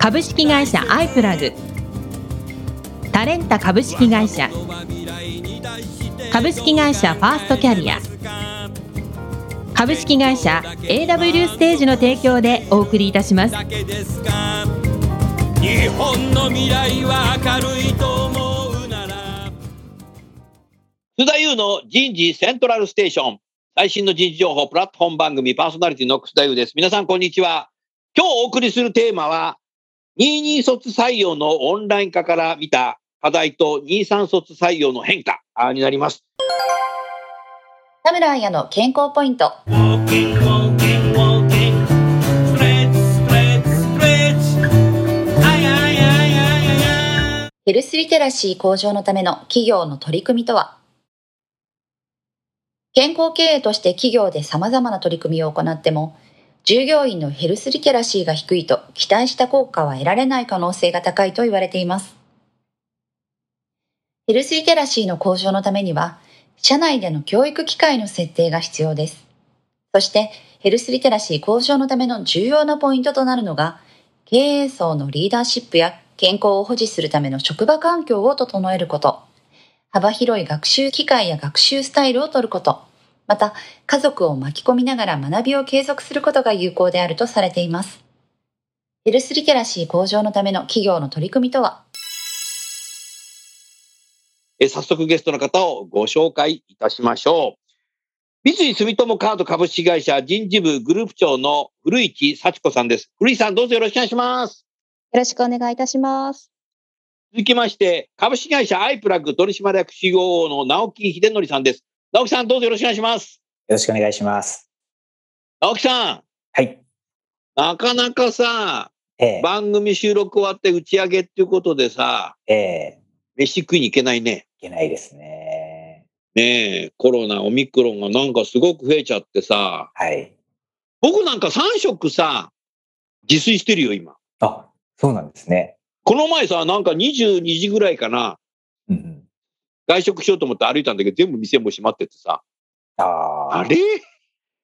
株式会社アイプラグタレンタ株式会社株式会社ファーストキャリア株式会社 AW ステージの提供でお送りいたします日本の未来は明るいと思うなら津田優の人事セントラルステーション。最新の人事情報プラットフォーム番組パーソナリティの楠田優です。皆さんこんにちは。今日お送りするテーマは、22卒採用のオンライン化から見た課題と23卒採用の変化になります。田村彩の健康ポイント。ヘルスリテラシー向上のための企業の取り組みとは？健康経営として企業で様々な取り組みを行っても、従業員のヘルスリテラシーが低いと期待した効果は得られない可能性が高いと言われています。ヘルスリテラシーの向上のためには、社内での教育機会の設定が必要です。そして、ヘルスリテラシー向上のための重要なポイントとなるのが、経営層のリーダーシップや健康を保持するための職場環境を整えること、幅広い学習機会や学習スタイルを取ること、また家族を巻き込みながら学びを継続することが有効であるとされています。ヘルスリテラシー向上のための企業の取り組みとは、え早速ゲストの方をご紹介いたしましょう。三井住友カード株式会社人事部グループ長の古市幸子さんです。古市さんどうぞよろしくお願いします。よろしくお願いいたします。続きまして、株式会社アイプラグ取締役 COO の直木秀則さんです。直木さんどうぞよろしくお願いします。よろしくお願いします。直木さん、はい。なかなかさ、ええ番組収録終わって打ち上げっていうことでさ、ええ飯食いに行けないね。いけないですね。ねえ、コロナ、オミクロンがなんかすごく増えちゃってさ、はい。僕なんか3食さ、自炊してるよ、今。あ、そうなんですね。この前さ、なんか22時ぐらいかな、うんうん。外食しようと思って歩いたんだけど、全部店も閉まっててさ、ああ。あれ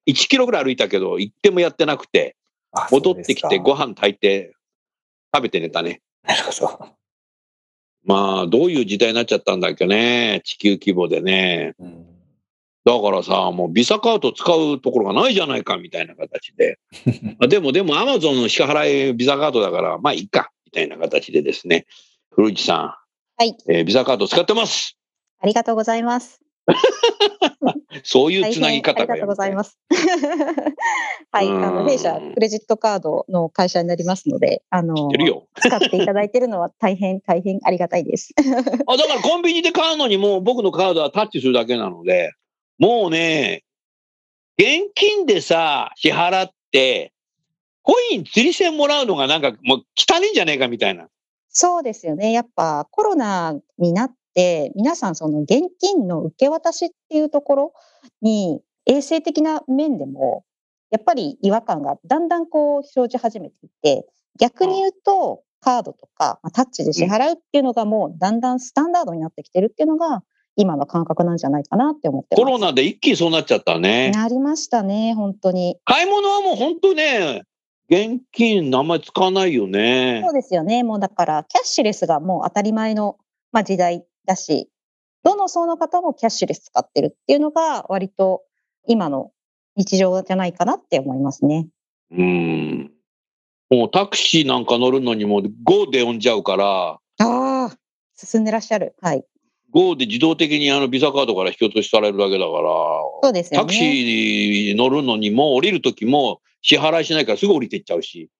?1 キロぐらい歩いたけど、一点もやってなくて、あ戻ってきてご飯。飯炊いて、食べて寝たね。なるほど。まあ、どういう時代になっちゃったんだっけね、地球規模でね。うん。だからさ、もうビザカード使うところがないじゃないか、みたいな形で。あでも、でも、アマゾンの支払いビザカードだから、まあいいか、みたいな形でですね。古市さん。はい。えービザカード使ってます。ありがとうございます。そういうつなぎ方ありがとうございす。ます。はい。あうんの、弊社、クレジットカードの会社になりますので、あの知っ、てるよ。使っていただいているのは大変、大変ありがたいです。あ、だからコンビニで買うのにもう僕のカードはタッチするだけなので、もうね、現金でさ、支払って、コイン釣り銭もらうのがなんかもう汚いんじゃねえかみたいな。そうですよね。やっぱコロナになって、皆さんその現金の受け渡しっていうところに衛生的な面でも、やっぱり違和感がだんだんこう生じ始めていて、逆に言うとカードとかまあタッチで支払うっていうのがもうだんだんスタンダードになってきてるっていうのが今の感覚なんじゃないかなって思ってます。コロナで一気にそうなっちゃったね。なりましたね、本当に。買い物はもう本当ね、現金あんまり使わないよねそう。ですよね。もうだから、キャッシュレスがもう当たり前の、まあ、時代だし、どの層の方もキャッシュレス使ってるっていうのが、割と今の日常じゃないかなって思いますね。うん。もうタクシーなんか乗るのにも GO で呼んじゃうから、ああ、進んでらっしゃる。はい。GO で自動的にあのビザカードから引き落としされるだけだから、そうですよね。タクシーに乗るのにも降りるときも支払いしないからすぐ降りていっちゃうし。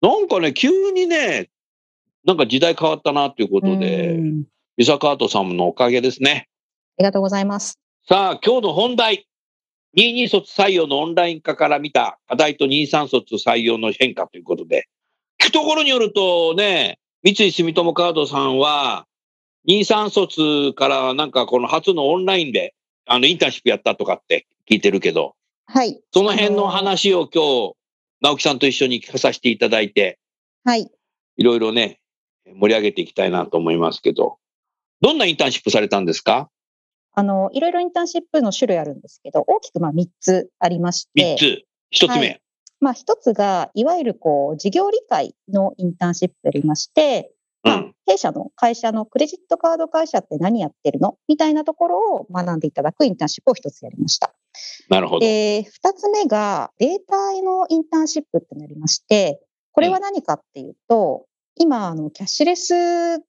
なんかね、急にね、なんか時代変わったなっていうことで、うんビザカードさんのおかげですね。ありがとうございます。さあ、今日の本題。22卒採用のオンライン化から見た課題と23卒採用の変化ということで、聞くところによるとね、三井住友カードさんは、23卒からなんかこの初のオンラインで、あの、インターンシップやったとかって聞いてるけど、はい。その辺の話を今日、直樹さんと一緒に聞かさせていただいて、はい。いろいろね、盛り上げていきたいなと思いますけど、どんなインターンシップされたんですか？あの、いろいろインターンシップの種類あるんですけど、大きくまあ3つありまして、?3 つ。1つ目。はいまあ一つが、いわゆるこう、事業理解のインターンシップでありまして、まあうん。弊社の会社のクレジットカード会社って何やってるの？みたいなところを学んでいただくインターンシップを一つやりました。なるほど。で、二つ目がデータへのインターンシップってなりまして、これは何かっていうと、今、あの、キャッシュレス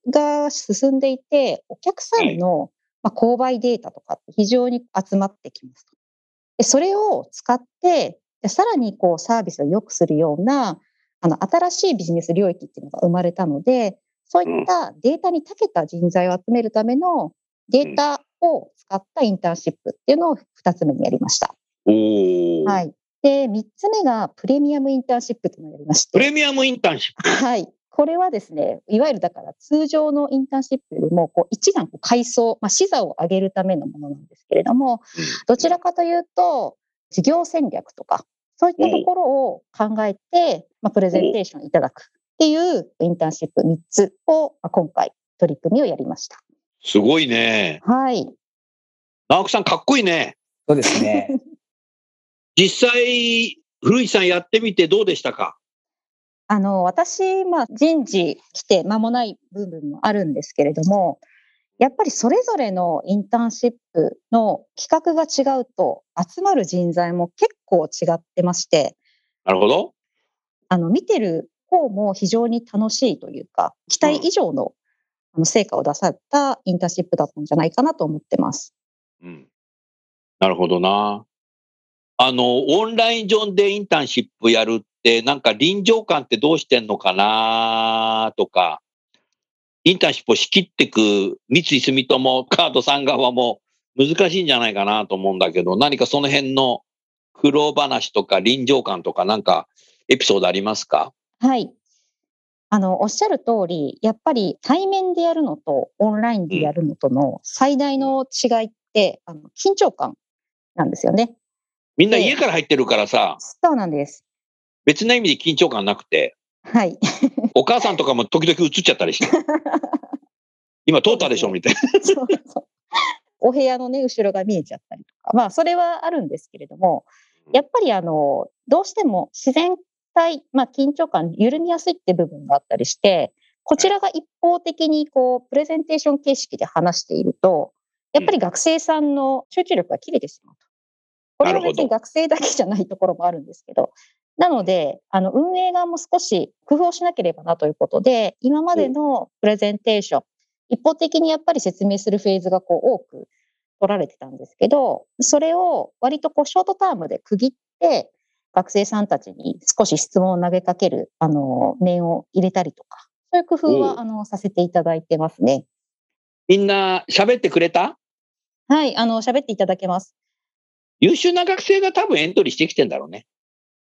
が進んでいて、お客さんの、まあ、購買データとかって非常に集まってきますと。で、それを使って、でさらにこうサービスを良くするような、あの、新しいビジネス領域っていうのが生まれたので、そういったデータに長けた人材を集めるためのデータを使ったインターンシップっていうのを二つ目にやりました。はい。で、三つ目がプレミアムインターンシップというのをやりまして。プレミアムインターンシップ。はい。これはですね、いわゆるだから通常のインターンシップよりも、こう、一段こう階層、まあ、視座を上げるためのものなんですけれども、どちらかというと、事業戦略とか、そういったところを考えて、まあ、プレゼンテーションいただくっていうインターンシップ3つを、まあ今回取り組みをやりました。すごいね。はい。直樹さんかっこいいね。そうですね。実際、古市さんやってみてどうでしたか？あの、私、まあ、人事来て間もない部分もあるんですけれども、やっぱりそれぞれのインターンシップの企画が違うと、集まる人材も結構違ってまして、なるほど。あの、見てる方も非常に楽しいというか、期待以上のあの成果を出されたインターンシップだったんじゃないかなと思ってます。うん。なるほどな。あの、オンライン上でインターンシップやるって、なんか臨場感ってどうしてんのかなとか、インターンシップを仕切ってく三井住友カードさん側も難しいんじゃないかなと思うんだけど、何かその辺の苦労話とか臨場感とかなんかエピソードありますか？はい。あの、おっしゃる通り、やっぱり対面でやるのとオンラインでやるのとの最大の違いって、あの緊張感なんですよね。みんな家から入ってるからさ、そうなんです。別な意味で緊張感なくて、はい。お母さんとかも時々映っちゃったりして、今通ったでしょみたいな。そうそうお部屋のね、後ろが見えちゃったりとか。まあ、それはあるんですけれども、やっぱりあの、どうしても自然体、まあ、緊張感緩みやすいって部分があったりして、こちらが一方的にこう、プレゼンテーション形式で話していると、やっぱり学生さんの集中力が切れてしまうと。これは別に学生だけじゃないところもあるんですけど、なので、あの、運営側も少し工夫をしなければなということで、今までのプレゼンテーション、一方的にやっぱり説明するフェーズがこう多く取られてたんですけど、それを割とこうショートタームで区切って、学生さんたちに少し質問を投げかける、あの、面を入れたりとか、そういう工夫は、あの、させていただいてますね。みんな喋ってくれた？はい、あの、喋っていただけます。優秀な学生が多分エントリーしてきてんだろうね。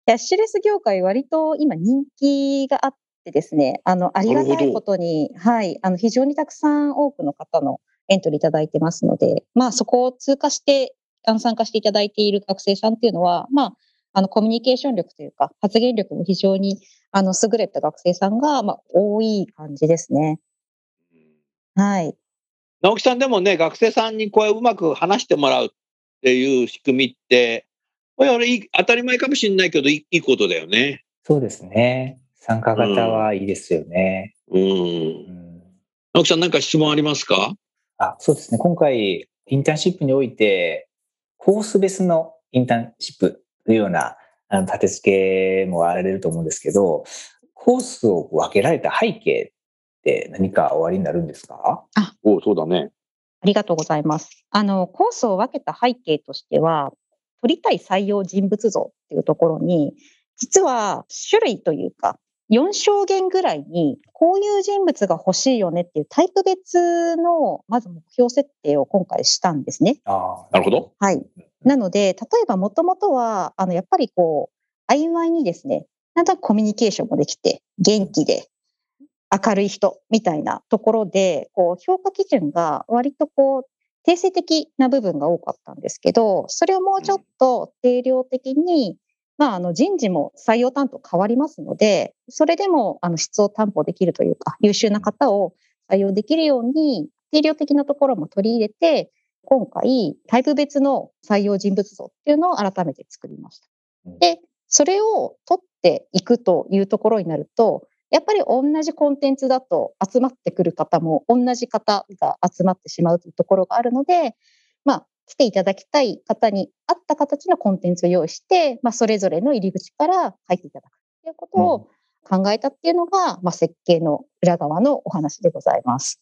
キャッシュレス業界割と今人気があってですね、あの、ありがたいことに、はい、あの、非常にたくさん多くの方のエントリーいただいてますので、まあそこを通過して、あの、参加していただいている学生さんっていうのは、まあ、あの、コミュニケーション力というか、発言力も非常に、あの、優れた学生さんが、まあ、多い感じですね。はい。直樹さんでもね、学生さんにこううまく話してもらうっていう仕組みって、あれいい当たり前かもしれないけどいいことだよね。そうですね。参加型はいいですよね。うん。うん直樹さんなんか質問ありますか？あそうですね。今回、インターンシップにおいて、コース別のインターンシップというようなあの立て付けもあられると思うんですけど、コースを分けられた背景って何かおありになるんですか？おそうだね。ありがとうございます。あの、コースを分けた背景としては、取りたい採用人物像っていうところに、実は種類というか、4証言ぐらいに、こういう人物が欲しいよねっていうタイプ別の、まず目標設定を今回したんですね。あなるほど。はい。なので、例えばもともとは、あの、やっぱりこう、曖昧にですね、なんとなくコミュニケーションもできて、元気で、明るい人みたいなところで、こう、評価基準が割とこう、定性的な部分が多かったんですけど、それをもうちょっと定量的に、まあ、あの人事も採用担当変わりますので、それでもあの質を担保できるというか、優秀な方を採用できるように、定量的なところも取り入れて、今回、タイプ別の採用人物像っていうのを改めて作りましたうん。で、それを取っていくというところになると、やっぱり同じコンテンツだと集まってくる方も同じ方が集まってしまうというところがあるので、まあ、来ていただきたい方に合った形のコンテンツを用意して、まあ、それぞれの入り口から入っていただくということを考えたっていうのが、まあ、設計の裏側のお話でございます。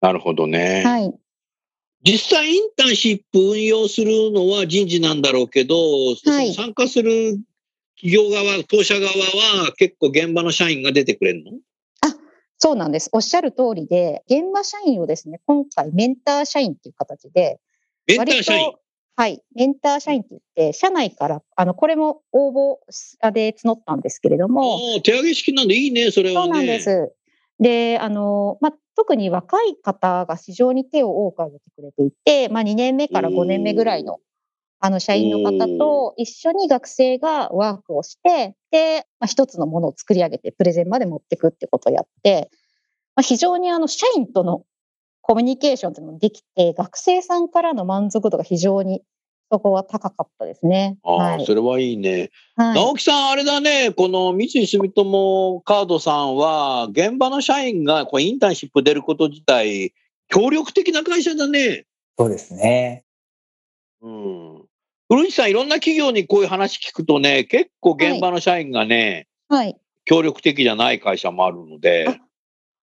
なるほどね。はい。実際インターンシップ運用するのは人事なんだろうけど、その参加する企業側、当社側は結構現場の社員が出てくれるの？そうなんです。おっしゃる通りで、現場社員をですね、今回メンター社員っていう形で、メンター社員？はい。メンター社員って言って、社内から、あの、これも応募で募ったんですけれども、ああ手上げ式なんでいいね、それはね。そうなんです。で、あの、まあ、特に若い方が非常に手を多く挙げてくれていて、まあ、2年目から5年目ぐらいの、あの、社員の方と一緒に学生がワークをして、で、まあ、一つのものを作り上げて、プレゼンまで持っていくってことをやって、まあ、非常にあの、社員とのコミュニケーションっていうのができて、学生さんからの満足度が非常に、そこは高かったですね。ああ、はいそれはいいね。はい直樹さん、あれだね、この三井住友カードさんは、現場の社員がこうインターンシップ出ること自体、協力的な会社だね。そうですね。うん。古市さん、いろんな企業にこういう話聞くとね、結構現場の社員がね、はい。協力的じゃない会社もあるのであ、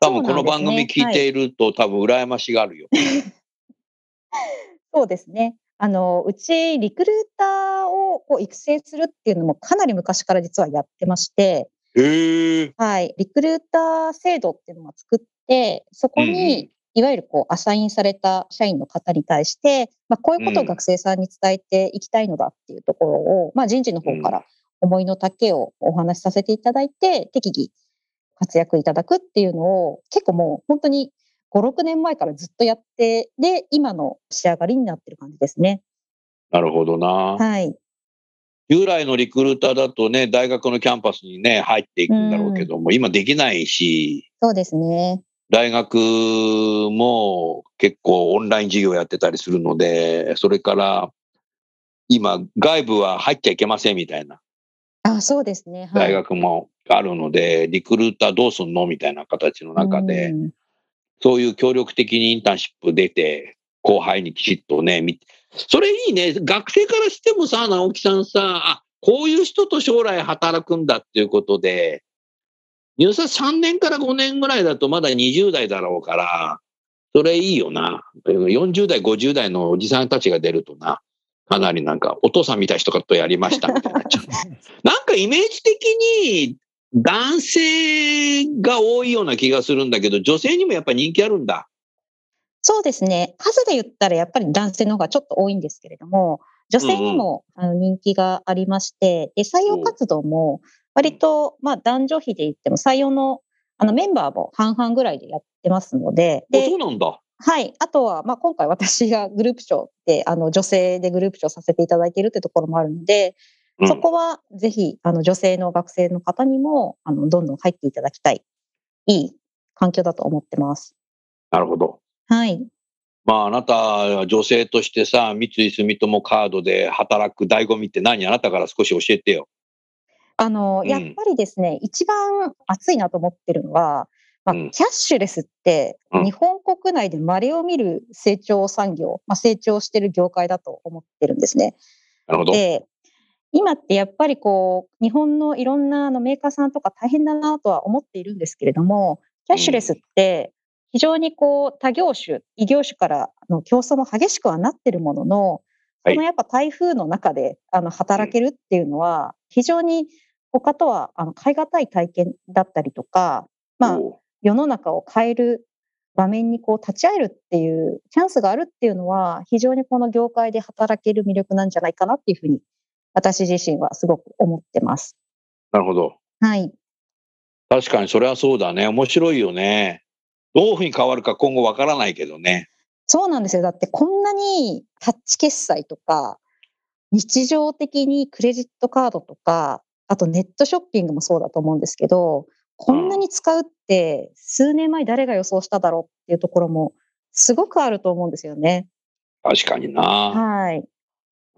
多分この番組聞いていると、多分羨ましがるよ。そうですね。あの、うち、リクルーターをこう育成するっていうのもかなり昔から実はやってまして。はい。リクルーター制度っていうのを作って、そこに、いわゆるこう、アサインされた社員の方に対して、まあ、こういうことをうん学生さんに伝えていきたいのだっていうところを、まあ、人事の方から思いの丈をお話しさせていただいて、適宜活躍いただくっていうのを、結構もう本当に5、6年前からずっとやって、で、今の仕上がりになってる感じですね。なるほどな。はい。従来のリクルーターだとね、大学のキャンパスにね、入っていくんだろうけども、今できないし、そうですね。大学も結構オンライン授業やってたりするので、それから今外部は入っちゃいけませんみたいなあ、そうですね。はい。大学もあるので、リクルーターどうすんのみたいな形の中で、うんそういう協力的にインターンシップ出て、後輩にきちっとね、見それいいね。学生からしてもさ、直樹さんさ、あ、こういう人と将来働くんだっていうことで、入社3年から5年ぐらいだとまだ20代だろうから、それいいよな。40代、50代のおじさんたちが出るとな、かなりなんか、お父さんみたいな人とやりましたみたいになっちゃう。なんかイメージ的に男性が多いような気がするんだけど、女性にもやっぱり人気あるんだ。そうですね。数で言ったらやっぱり男性の方がちょっと多いんですけれども、女性にも人気がありまして、で採用活動も割と、まあ男女比で言っても採用のあのメンバーも半々ぐらいでやってますので、あでそうなんだ。はい。あとは、まあ、今回私がグループ長で、あの、女性でグループ長させていただいているってところもあるので、うんそこはぜひ、あの、女性の学生の方にも、あの、どんどん入っていただきたい、いい環境だと思ってます。なるほど。はい。まあ、あなた、女性としてさ、三井住友カードで働く醍醐味って何？あなたから少し教えてよ。あの、うんやっぱりですね、一番熱いなと思ってるのは、まあ、うんキャッシュレスって、うん日本国内で稀を見る成長産業、まあ、成長してる業界だと思ってるんですね。なるほど。で、今ってやっぱりこう、日本のいろんなあのメーカーさんとか大変だなとは思っているんですけれども、キャッシュレスって非常にこう、他業種、異業種からの競争も激しくはなってるものの、はいこのやっぱ台風の中であの働けるっていうのは、非常に他とはあの変え難い体験だったりとか、まあ、世の中を変える場面にこう立ち会えるっていうチャンスがあるっていうのは非常にこの業界で働ける魅力なんじゃないかなっていうふうに私自身はすごく思ってます。なるほど。はい。確かにそれはそうだね。面白いよね。どういうふうに変わるか今後わからないけどね。そうなんですよ。だってこんなにタッチ決済とか、日常的にクレジットカードとか、あとネットショッピングもそうだと思うんですけど、こんなに使うって数年前誰が予想しただろうっていうところもすごくあると思うんですよね。確かにな。はい。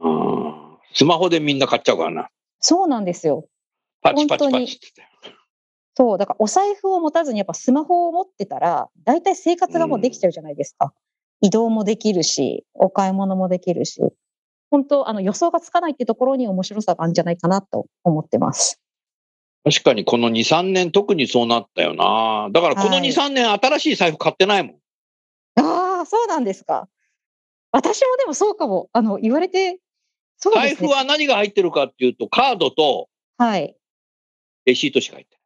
うん。スマホでみんな買っちゃうからな。そうなんですよ。パチパチパチって。そう、だからお財布を持たずにやっぱスマホを持ってたら、大体生活がもうできちゃうじゃないですか。移動もできるし、お買い物もできるし、本当あの予想がつかないってところに面白さがあるんじゃないかなと思ってます。確かにこの2、3年特にそうなったよな。だからこのはい2、3年新しい財布買ってないもん。ああ、そうなんですか。私もでもそうかも。あの、言われて、そうですね。財布は何が入ってるかっていうと、カードとはい。レシートしか入って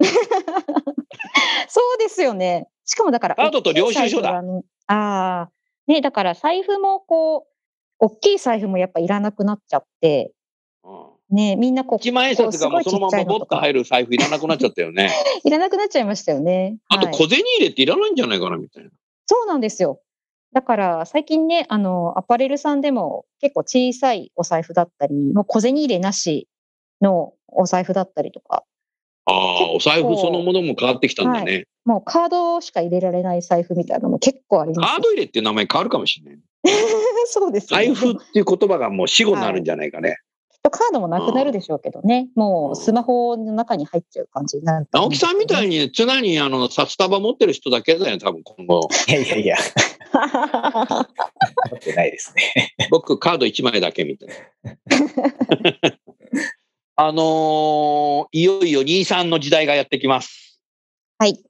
ない。そうですよね。しかもだから、カードと領収書だああ、ね、だから財布もこう、大きい財布もやっぱいらなくなっちゃって、うん、ね、みんなこう、1万円札がもうそのままボッと入る財布いらなくなっちゃったよね。いらなくなっちゃいましたよね。あとはい小銭入れっていらないんじゃないかなみたいな。そうなんですよ。だから最近ね、あの、アパレルさんでも結構小さいお財布だったり、もう小銭入れなしのお財布だったりとか、ああ、お財布そのものも変わってきたんだね。もうカードしか入れられない財布みたいなのも結構ありますカード入れっていう名前変わるかもしれない。そうですね。財布っきていう言葉がもう死語になるんじゃないかね。っとカードもなくなるでしょうけどね。もうスマホの中に入っちゃう感じになると思直樹さんみたいに。に常にあの札束持ってる人だけだよ、多分今後。いやいやいや、持ってないですね。僕カード1枚だけみたいな。あのーいよいよ23の時代がやってきます。はい。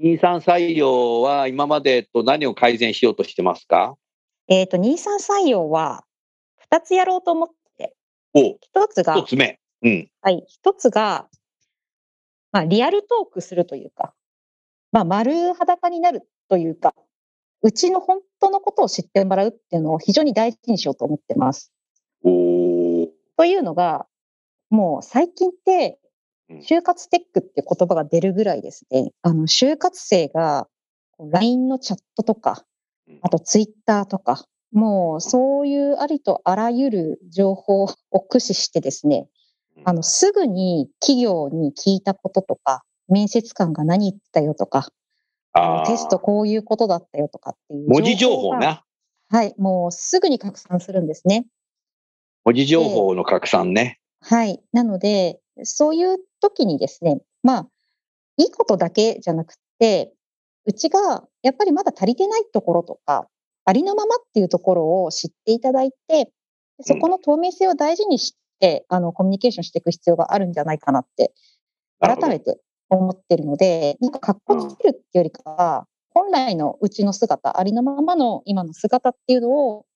23採用は今までと何を改善しようとしてますか？えっと、23採用は2つやろうと思って、お1つが一、つ目。うん。はい。一つが、まあ、リアルトークするというか、まあ、丸裸になるというか、うちの本当のことを知ってもらうっていうのを非常に大事にしようと思ってます。おーというのが、もう最近ってうん、就活テックって言葉が出るぐらいですね、あの、就活生が、LINE のチャットとかうん、あと Twitter とか、もうそういうありとあらゆる情報を駆使してですね、あの、すぐに企業に聞いたこととか、面接官が何言ってたよとか、テストこういうことだったよとかっていう文字情報が。な。はい、もうすぐに拡散するんですね。文字情報の拡散ね。はい。なので、そういう時にですね、まあ、いいことだけじゃなくて、うちがやっぱりまだ足りてないところとか、ありのままっていうところを知っていただいて、そこの透明性を大事にして、あの、コミュニケーションしていく必要があるんじゃないかなって、改めて思ってるので、なんか格好つけるっていうよりかは、本来のうちの姿、ありのままの今の姿っていうのを、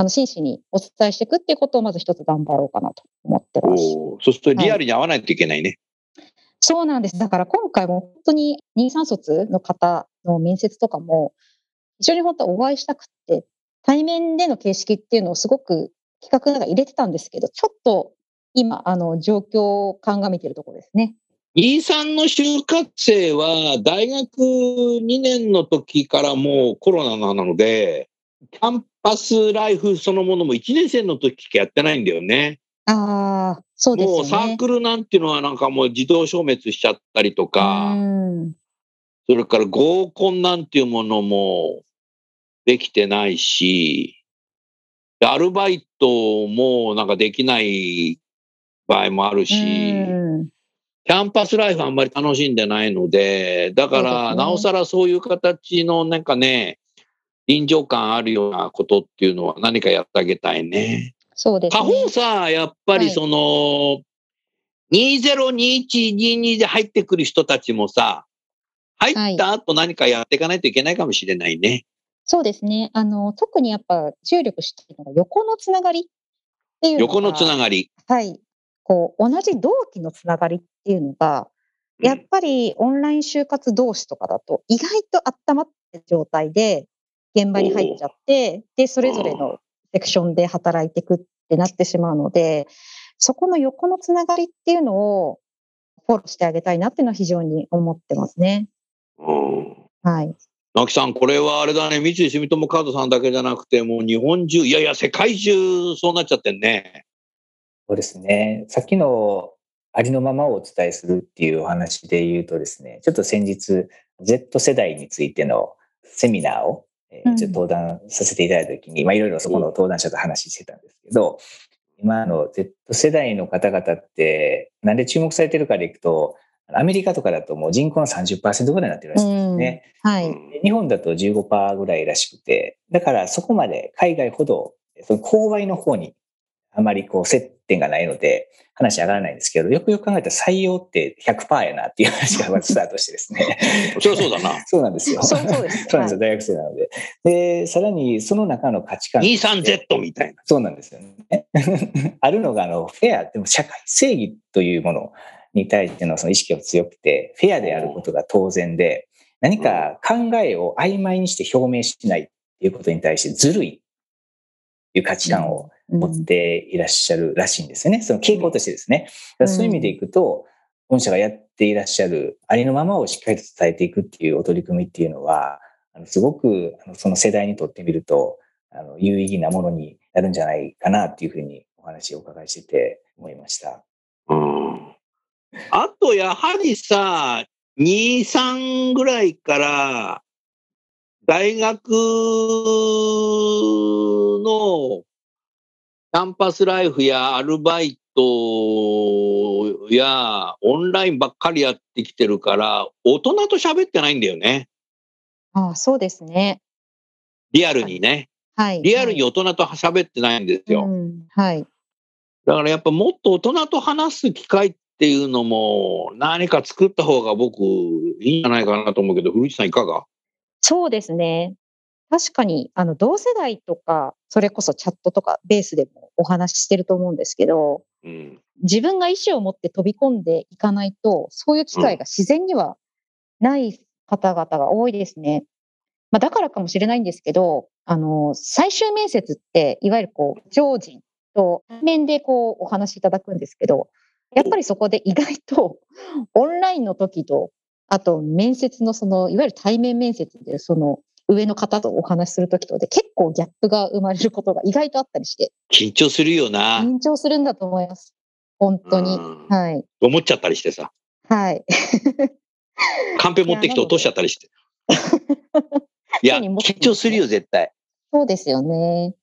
あの、真摯にお伝えしていくっていうことをまず一つ頑張ろうかなと思ってます。そうするとリアルに会わないといけないね。そうなんです。だから今回も本当に23卒の方の面接とかも、非常に本当はお会いしたくって、対面での形式っていうのをすごく企画なんか入れてたんですけど、ちょっと今、あの、状況を鑑みてるところですね。23の就活生は大学2年の時からもうコロナなので、キャンパスライフそのものも1年生の時しかやってないんだよね。ああ、そうですよね。もうサークルなんていうのはなんかもう自動消滅しちゃったりとか、うん。それから合コンなんていうものもできてないし、でアルバイトもなんかできない場合もあるし、うん。キャンパスライフあんまり楽しんでないので、だから、ね。なおさらそういう形のなんかね、臨場感あるようなことっていうのは何かやってあげたいね。そうです他ね方。さ、やっぱりその、202122で入ってくる人たちもさ、入った後何かやっていかないといけないかもしれないね。そうですね。あの、特にやっぱ注力しているのが横のつながりっていう横のつながり。はい。こう、同じ同期のつながりっていうのが、やっぱりオンライン就活同士とかだと、意外と温まってる状態で現場に入っちゃって、で、それぞれのセクションで働いていくってなってしまうので、そこの横のつながりっていうのをフォローしてあげたいなっていうのは非常に思ってますね。うん。はい。直樹さん、これはあれだね、三井住友カードさんだけじゃなくて、もう日本中、いやいや、世界中そうなっちゃってんね。そうですね。さっきのありのままをお伝えするっていうお話で言うとですね、ちょっと先日、Z 世代についてのセミナーを、えーうんちょっと登壇させていただいたときに、まあいろいろそこの登壇者と話してたんですけど、今の Z 世代の方々って、なんで注目されてるかでいくと、アメリカとかだともう人口の30%ぐらいになってるらしいんですね。はい。日本だと15%ぐらいらしくて、だからそこまで海外ほど、その購買の方にあまりこう接点がないので、話上がらないんですけど、よくよく考えたら採用って100%やなっていう話がまずスタートしてですね。そりゃそうだな。そうなんですよ。そうそうですそうなんですよ。大学生なので。で、さらにその中の価値観。23Z みたいな。そうなんですよね。あるのが、あの、フェア、でも社会正義というものに対してのその意識が強くて、フェアであることが当然で、何か考えを曖昧にして表明しないっていうことに対してずるいっていう価値観をうん持っていらっしゃるらしいんですよね。その傾向としてですね。だからそういう意味でいくと、本社がやっていらっしゃるありのままをしっかりと伝えていくっていうお取り組みっていうのは、あのすごくあのその世代にとってみると、あの有意義なものになるんじゃないかなっていうふうにお話をお伺いしてて思いました。うん。あと、やはりさ、2、3ぐらいから、大学のキャンパスライフやアルバイトやオンラインばっかりやってきてるから、大人と喋ってないんだよね。ああそうですね。リアルにね。はい。リアルに大人と喋ってないんですよ。うんはい。だからやっぱもっと大人と話す機会っていうのも何か作った方が僕いいんじゃないかなと思うけど、古市さんいかが？そうですね。確かに、あの、同世代とか、それこそチャットとかベースでもお話ししてると思うんですけど、うん。自分が意思を持って飛び込んでいかないと、そういう機会が自然にはない方々が多いですね。まあ、だからかもしれないんですけど、あの、最終面接って、いわゆるこう、常人と対面でこう、お話しいただくんですけど、やっぱりそこで意外と、オンラインの時と、あと面接のその、いわゆる対面面接で、その、上の方とお話しする時とで結構ギャップが生まれることが意外とあったりして、緊張するよな。緊張するんだと思います。本当に。うんはい。思っちゃったりしてさ。はい。カンペ持ってきて落としちゃったりして。いや、緊張するよ、絶対。そうですよね。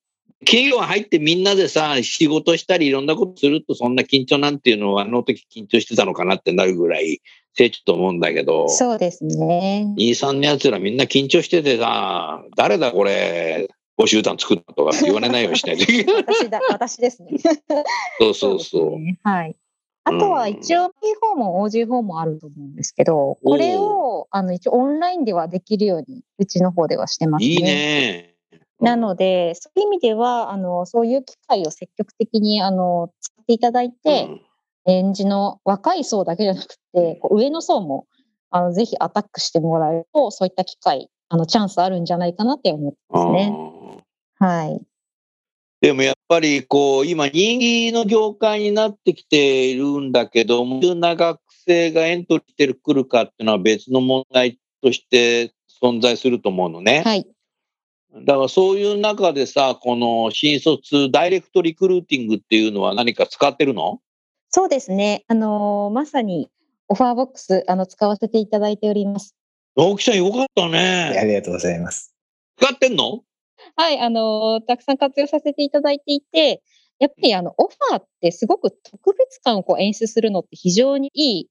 企業入ってみんなでさ、仕事したりいろんなことすると、そんな緊張なんていうのは、あの時緊張してたのかなってなるぐらい成長と思うんだけど、そうですね。2、3の奴らみんな緊張しててさ、誰だこれ、募集団作ったとかって言われないようにしないといけない。私だ、私ですね。そうそうそう。ですねはい。あとは一応 P 訪問、OG 訪問あると思うんですけど、これを、あの、一応オンラインではできるように、うちの方ではしてますね。いいね。なので、そういう意味では、あの、そういう機会を積極的に、あの、使っていただいて、うん園児の若い層だけじゃなくて、上の層も、あの、ぜひアタックしてもらえると、そういった機会、あの、チャンスあるんじゃないかなって思ってますね。うんはい。でもやっぱりこう、今人気の業界になってきているんだけど、どんな学生がエントリーしてくるかっていうのは別の問題として存在すると思うのね。はい。だからそういう中でさ、この新卒ダイレクトリクルーティングっていうのは何か使ってるの？そうですね。あのーまさにオファーボックス、あの、使わせていただいております。直木さんよかったあね。りがとうございます。使ってんの？はい、あのーたくさん活用させていただいていて、やっぱりあの、オファーってすごく特別感をこう演出するのって非常にいい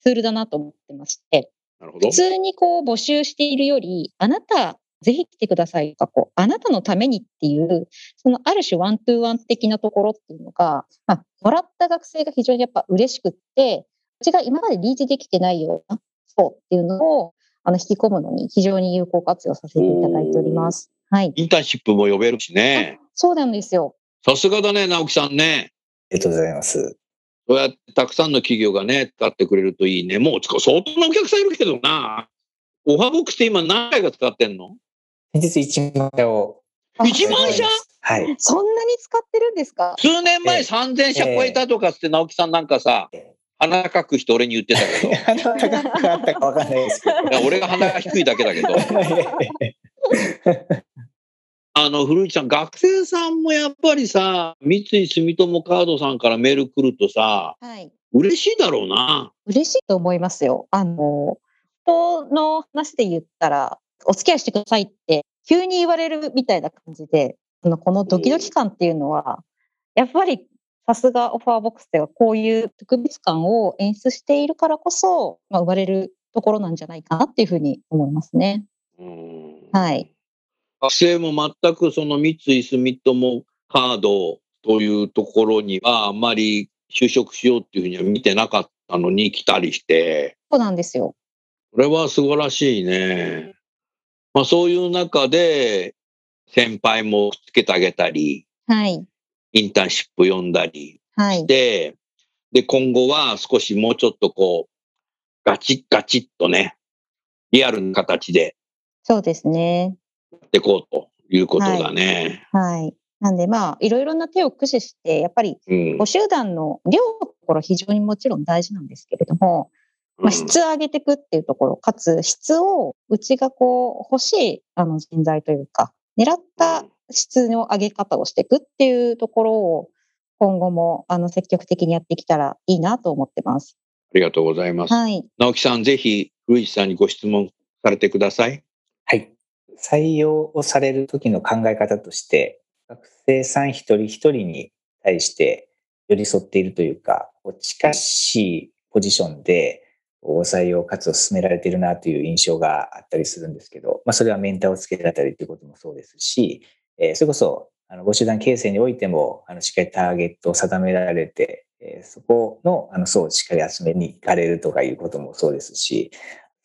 ツールだなと思ってまして、なるほど普。通にこう募集しているより、あなた、ぜひ来てくださいとか、こう、あなたのためにっていう、そのある種ワントゥーワン的なところっていうのが、まあ、もらった学生が非常にやっぱ嬉しくって、うちが今までリーチできてないようなそうっていうのを、あの、引き込むのに非常に有効活用させていただいております。はい。インターンシップも呼べるしね。そうなんですよ。さすがだね、直樹さんね。ありがとうございます。そうやってたくさんの企業がね、使ってくれるといいね。もう相当なお客さんいるけどな。オファーボックスって今何回か使ってんの？先日1万社を。あ一万社はい。そんなに使ってるんですか？数年前ええ3000社超えたとかっつって、直樹さんなんかさ、鼻かく人俺に言ってたけど、い 鼻高くあったかわかんないですけど。や俺が鼻が低いだけだけど、あの、古市さん、学生さんもやっぱりさ、三井住友カードさんからメール来るとさ、はい。嬉しいだろうな。嬉しいと思いますよ。あの、人の話で言ったら、お付き合いしてくださいって、急に言われるみたいな感じで、このドキドキ感っていうのは、やっぱりさすがオファーボックスではこういう特別感を演出しているからこそ、まあ、生まれるところなんじゃないかなっていうふうに思いますね。うんはい。学生も全くその三井住友カードというところにはあんまり就職しようっていうふうには見てなかったのに来たりして、そうなんですよ。これは素晴らしいね。まあそういう中で先輩もつけてあげたり、はい。インターンシップ読んだりはい。で、で、今後は少しもうちょっとこう、ガチッガチッとね、リアルな形でそうですね。やっていこうということだね。はい。なんでまあ、いろいろな手を駆使して、やっぱりうんご集団の量のところ非常にもちろん大事なんですけれども、まあ、質を上げていくっていうところ、かつ質をうちがこう欲しいあの人材というか、狙った質の上げ方をしていくっていうところを今後もあの積極的にやってきたらいいなと思ってます。ありがとうございます。はい。直樹さん、ぜひ、古市さんにご質問されてください。はい。採用をされる時の考え方として、学生さん一人一人に対して寄り添っているというか、近しいポジションで採用活動を進められているなという印象があったりするんですけど、まあ、それはメンターをつけられたりということもそうですし、えーそれこそあのご集団形成においてもあのしっかりターゲットを定められて、えーそこのあの層をしっかり集めに行かれるとかいうこともそうですし、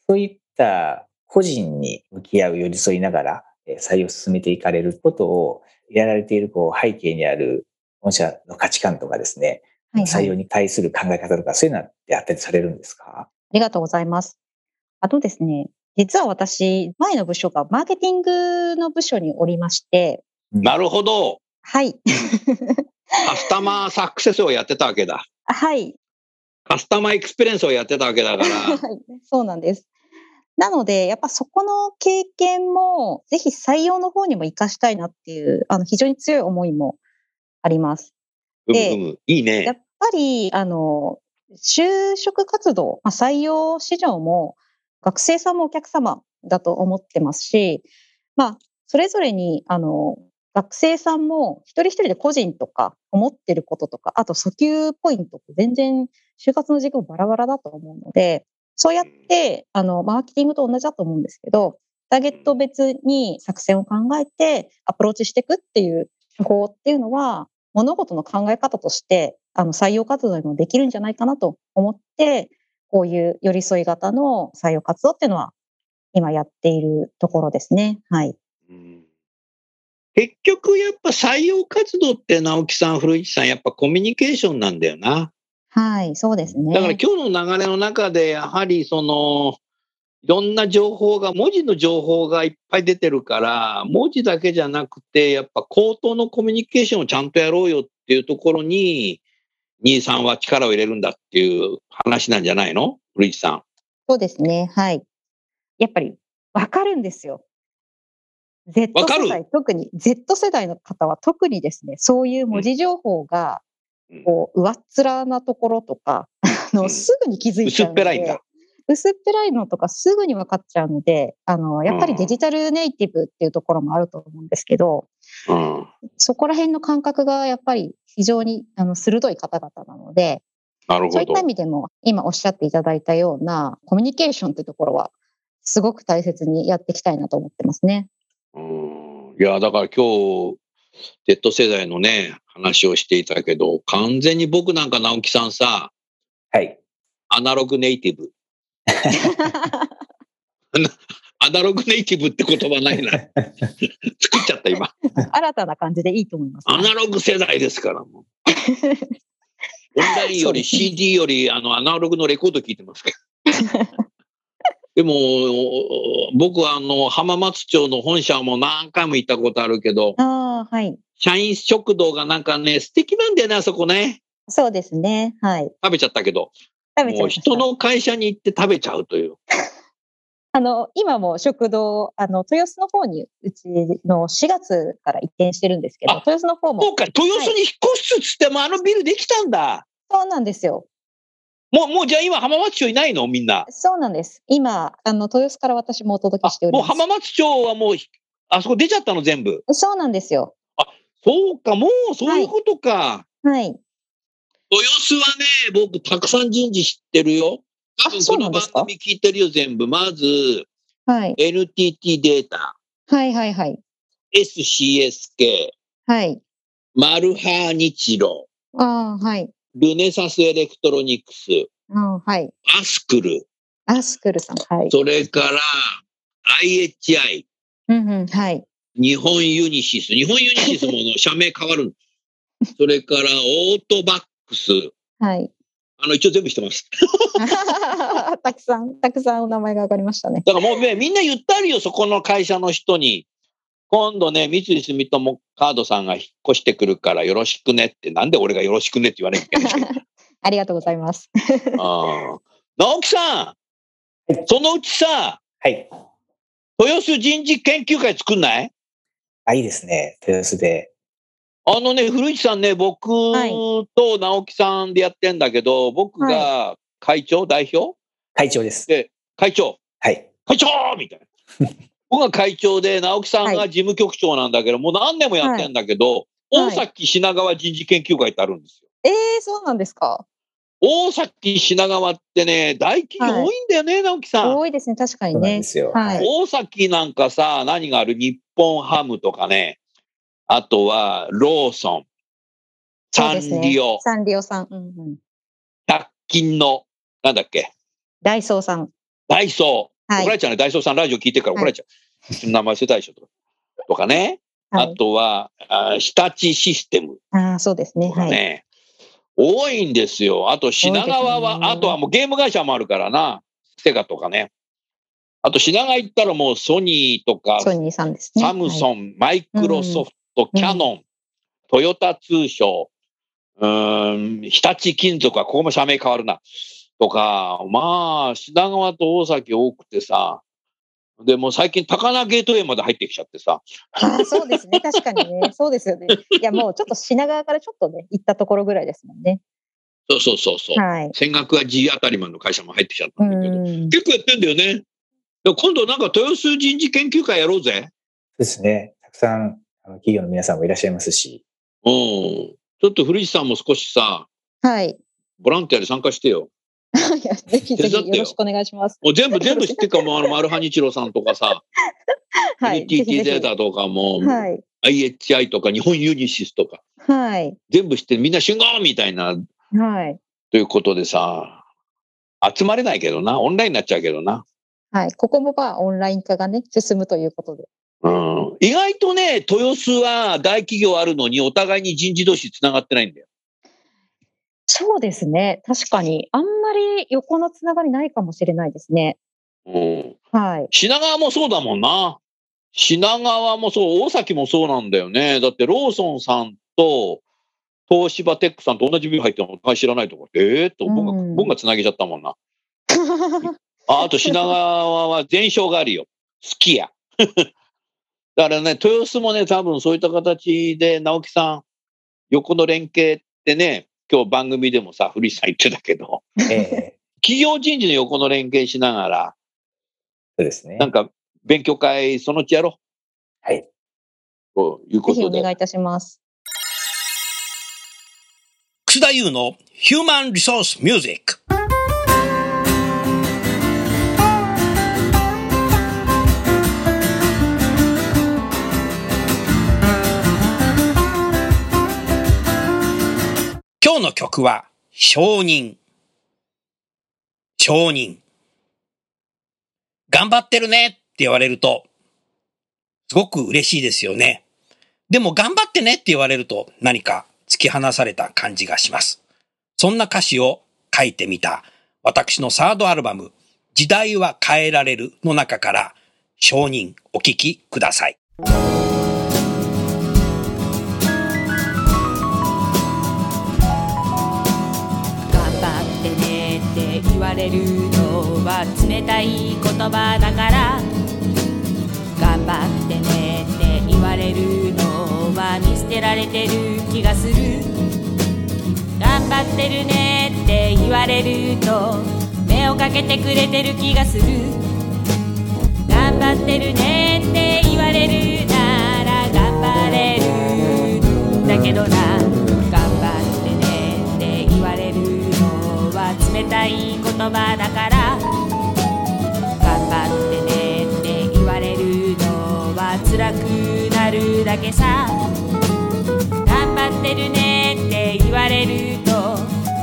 そういった個人に向き合う寄り添いながらえー採用を進めていかれることをやられているこう背景にある御社の価値観とかですね、はい、はい。採用に対する考え方とかそういうのってあったりされるんですか？ありがとうございます。あとですね、実は私、前の部署がマーケティングの部署におりまして、なるほど。はい。カスタマーサクセスをやってたわけだ。はい。カスタマーエクスペリエンスをやってたわけだから。はいそうなんです。なので、やっぱそこの経験も、ぜひ採用の方にも活かしたいなっていう、あの、非常に強い思いもあります。うむでうむ。いいやっね。ぱり、あの、就職活動、まあ、採用市場も、学生さんもお客様だと思ってますし、まあ、それぞれに、あの、学生さんも一人一人で個人とか思ってることとか、あと訴求ポイントって全然就活の軸もバラバラだと思うので、そうやって、あの、マーケティングと同じだと思うんですけど、ターゲット別に作戦を考えてアプローチしていくっていう手法っていうのは、物事の考え方として、あの、採用活動にもできるんじゃないかなと思って、こういう寄り添い型の採用活動っていうのは、今やっているところですね。はい。うん結局、やっぱ採用活動って直樹さん、古市さん、やっぱコミュニケーションなんだよな。はい、そうですね。だから今日の流れの中で、やはりその、いろんな情報が、文字の情報がいっぱい出てるから、文字だけじゃなくて、やっぱ口頭のコミュニケーションをちゃんとやろうよっていうところに、兄さんは力を入れるんだっていう話なんじゃないの？古市さん。そうですね。はい。やっぱり、わかるんですよ。Z 世代、特に Z 世代の方は特にですね、そういう文字情報がうん、こう、上っ面なところとか、あの、うんすぐに気づいちゃうので。薄っぺらいんだ。薄っぺらいのとかすぐに分かっちゃうので、あの、やっぱりデジタルネイティブっていうところもあると思うんですけど、うん。そこら辺の感覚がやっぱり非常にあの鋭い方々なので、なるほどそういった。意味でも今おっしゃっていただいたようなコミュニケーションっていうところはすごく大切にやっていきたいなと思ってますね。うんいや、だから今日、Z 世代のね、話をしていたけど、完全に僕なんか直樹さんさ、はい。アナログネイティブ。アナログネイティブって言葉ないな。作っちゃった今。新たな感じでいいと思います、アナログ世代ですからもう。オンラインより CD よりあのアナログのレコード聞いてますから。でも、僕はあの浜松町の本社も何回も行ったことあるけど、ああ、はい。社員食堂がなんかね、素敵なんだよね、あそこね。そうですね。はい。食べちゃったけど、食べちゃいました人の会社に行って食べちゃうという。あの、今も食堂、あの、豊洲の方に、うちの4月から移転してるんですけど、あ豊洲の方も、そうか、豊洲に引っ越すっつってもあのビルできたんだ。そうなんですよ。もう、もうじゃあ今浜松町いないの？みんな。そうなんです。今、あの、豊洲から私もお届けあもうしております。浜松町はもう、あそこ出ちゃったの全部。そうなんですよ。そうか、もうそういうことか。はい。豊洲はね、僕たくさん人事知ってるよ。多分この番組聞いてるよ、全部。まず、はい。NTT データ、はいはいはい。SCSK、はい。マルハニチロ、ああ、はい。ルネサスエレクトロニクス、あーはい。アスクル、アスクルさん。はい。それから IHI、うんうん。はい。日本ユニシス、日本ユニシスも社名変わる。それからオートバックス、はい。あの、一応全部してます。たくさん、たくさんお名前が上がりましたね。だからもうね、みんな言ったるよ、そこの会社の人に。今度ね、三井住友カードさんが引っ越してくるからよろしくねって、なんで俺がよろしくねって言われるけど。ありがとうございます。あー直樹さん、そのうちさ、はい。豊洲人事研究会作んない？あ、いいですね。豊洲で。あのね、古市さんね、僕はいと直樹さんでやってんだけど、僕が会長、代表？会長です。で、会長、はい。会長みたいな。僕が会長で、直樹さんが事務局長なんだけど、もう何年もやってんだけど、はい大崎品川人事研究会ってあるんですよ。ええそうなんですか？大崎品川ってね、大企業多いんだよね、直樹さん。多いですね。確かにねそうなんで。すよ。はい大崎なんかさ、何がある？日本ハムとかね、あとはローソン、サンリオ、サンリオさん。うんうん。100均の、なんだっけ、ダイソーさん。ダイソー。はい怒られちゃうね。ダイソーさんラジオ聞いてるから怒られちゃう。名前捨てたでしょとか。とかね。あはい。とは、あ日立システムああ、そうですね。はい。多いんですよ。あと品川は、ねあとはもうゲーム会社もあるからな。セガとかね。あと品川行ったらもうソニーとか、ソニーさんですね。サムソン、マイクロソフト、うんキャノン、トヨタ通商、うーん、日立金属はここも社名変わるな。とか、まあ、品川と大崎多くてさ、でもう最近高輪ゲートウェイまで入ってきちゃってさ、そうですね。確かにね。そうですよね。いや、もうちょっと品川からちょっとね、行ったところぐらいですもんね。そうそうそうそう。はい。戦学は G あたりまでの会社も入ってきちゃったうんだけど、ん。結構やってんだよね。で今度なんか豊洲人事研究会やろうぜ。ですね。たくさんあの企業の皆さんもいらっしゃいますし。うん。ちょっと古市さんも少しさ、はい。ボランティアで参加してよ。いやぜひぜ手伝ってよひよろしくお願いします。もう全部、全部知ってるかも、あの、マルハニチロさんとかさ、はい。ぜひ NTT ぜひデータとかも、はい。IHI とか日本ユニシスとか、はい。全部知ってるみんな集合みたいな、はい。ということでさ、集まれないけどな、オンラインになっちゃうけどな。はい。ここもまあ、オンライン化がね、進むということで。うん、意外とね、豊洲は大企業あるのに、お互いに人事同士つながってないんだよ。そうですね。確かに。あんまり横のつながりないかもしれないですね。うん、はい。品川もそうだもんな。品川もそう、大崎もそうなんだよね。だってローソンさんと東芝テックさんと同じビル入ってるのお互い知らないところ。ええー、と、僕が、うん僕がつなげちゃったもんな。ああと品川は全商があるよ。すき家。だからね、豊洲もね、多分そういった形で、直樹さん、横の連携ってね、今日番組でもさ、古市さん言ってたけど、ええ 企業人事の横の連携しながら、そうですねな。んか勉強会そのうちやろはい。う。というこぜひとで。お願いいたします。楠田優のヒューマンリソースミュージック。の曲は承認。承認。頑張ってるねって言われると、すごく嬉しいですよね。でも頑張ってねって言われると何か突き放された感じがします。そんな歌詞を書いてみた私のサードアルバム、時代は変えられるの中から承認お聞きください。れるのは冷たい言葉だから頑張ってねって言われるのは見捨てられてる気がする。頑張ってるねって言われると目をかけてくれてる気がする。頑張ってるねって言われるなら頑張れる。んだけどな頑張ってねって言われるのは冷たい葉だから。頑張ってねって言われるのは辛くなるだけさ。頑張ってるねって言われると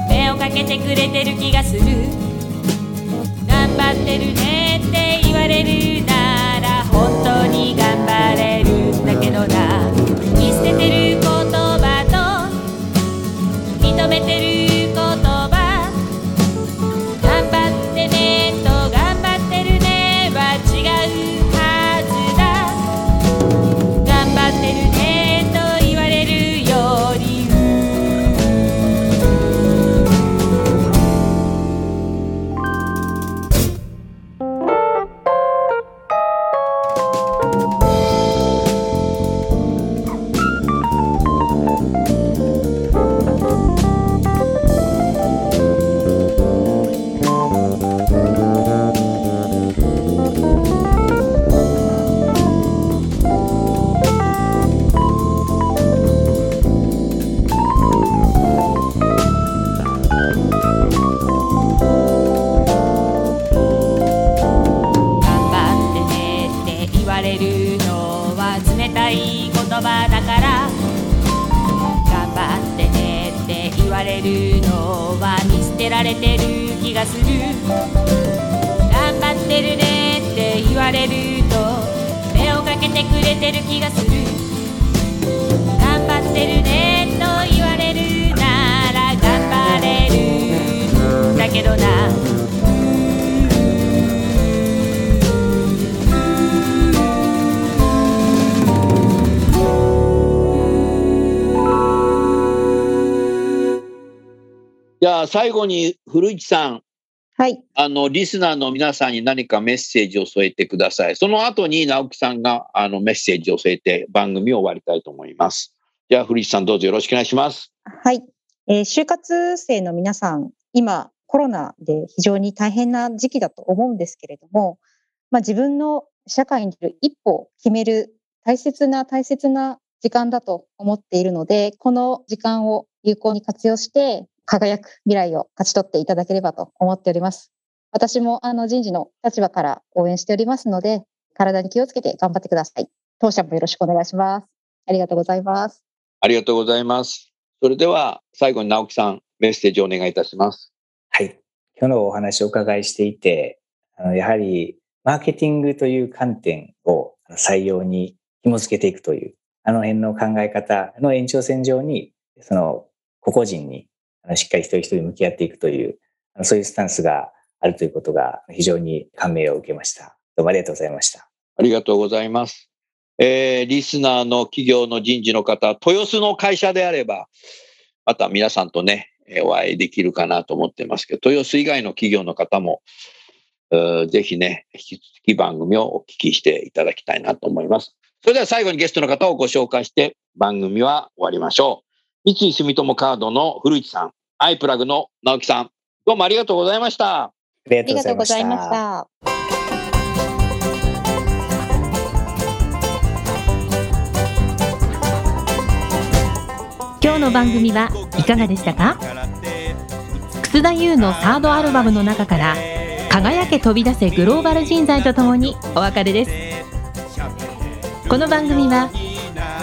目をかけてくれてる気がする。頑張ってるねって言われるなら本当に頑張れるんだけどな。見捨ててる言葉と認めてる最後に古市さん、はい。あの、リスナーの皆さんに何かメッセージを添えてください。その後に直樹さんがあのメッセージを添えて番組を終わりたいと思います。じゃあ古市さんどうぞよろしくお願いします。はい。えー就活生の皆さん、今、コロナで非常に大変な時期だと思うんですけれども、まあ、自分の社会に出る一歩を決める大切な大切な時間だと思っているので、この時間を有効に活用して、輝く未来を勝ち取っていただければと思っております。私もあの人事の立場から応援しておりますので、体に気をつけて頑張ってください。当社もよろしくお願いします。ありがとうございます。ありがとうございます。それでは最後に直樹さんメッセージをお願いいたします。はい。今日のお話をお伺いしていて、あのやはりマーケティングという観点を採用に紐付けていくという、あの辺の考え方の延長線上に、その個々人にあのしっかり一人一人向き合っていくという、あのそういうスタンスがあるということが非常に感銘を受けました。どうもありがとうございました。ありがとうございます。えー、リスナーの企業の人事の方、豊洲の会社であれば、また皆さんとね、えお会いできるかなと思ってますけど、豊洲以外の企業の方も、ぜひね、引き続き番組をお聞きしていただきたいなと思います。それでは最後にゲストの方をご紹介して番組は終わりましょう。三井住友カードの古市さん、アイプラグの直樹さん、どうもありがとうございました。ありがとうございまし。た。今日の番組はいかがでしたか？楠田優のサードアルバムの中から「輝け飛び出せグローバル人材」とともにお別れですこの番組は